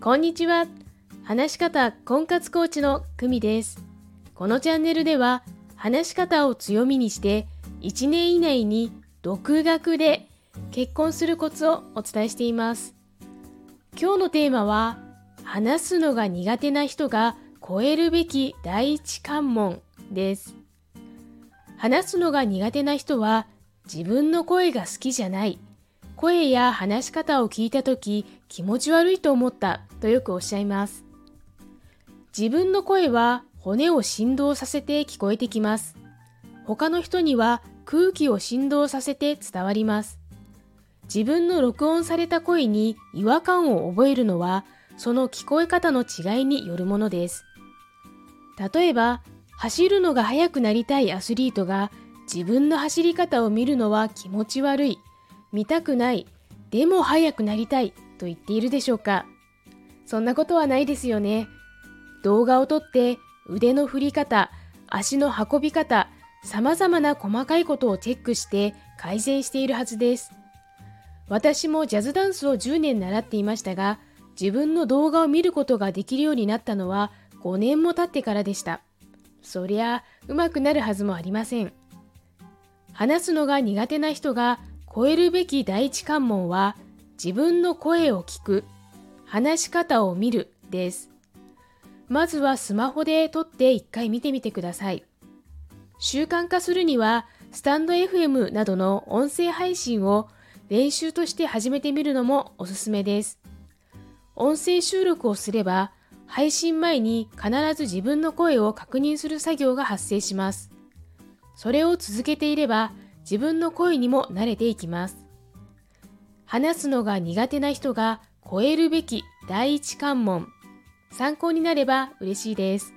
こんにちは。話し方婚活コーチの久美です。このチャンネルでは、話し方を強みにして、1年以内に独学で結婚するコツをお伝えしています。今日のテーマは、話すのが苦手な人が超えるべき第一関門です。話すのが苦手な人は、自分の声が好きじゃない。声や話し方を聞いた時気持ち悪いと思ったとよくおっしゃいます。自分の声は骨を振動させて聞こえてきます。他の人には空気を振動させて伝わります。自分の録音された声に違和感を覚えるのはその聞こえ方の違いによるものです。例えば、走るのが速くなりたいアスリートが自分の走り方を見るのは気持ち悪い見たくない、でも早くなりたいと言っているでしょうかそんなことはないですよね。動画を撮って腕の振り方、足の運び方、様々な細かいことをチェックして改善しているはずです。私もジャズダンスを10年習っていましたが、自分の動画を見ることができるようになったのは5年も経ってからでした。そりゃ、うまくなるはずもありません。話すのが苦手な人が超えるべき第一関門は自分の声を聞く、話し方を見るです。まずはスマホで撮って一回見てみてください。習慣化するには、スタンド FM などの音声配信を練習として始めてみるのもおすすめです。音声収録をすれば、配信前に必ず自分の声を確認する作業が発生します。それを続けていれば、自分の声にも慣れていきます。話すのが苦手な人が超えるべき第一関門。参考になれば嬉しいです。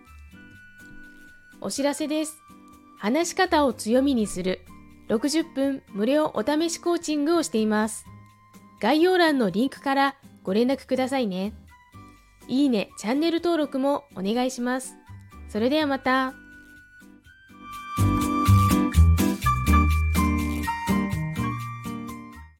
お知らせです。話し方を強みにする60分無料お試しコーチングをしています。概要欄のリンクからご連絡くださいね。いいね、チャンネル登録もお願いします。それではまた。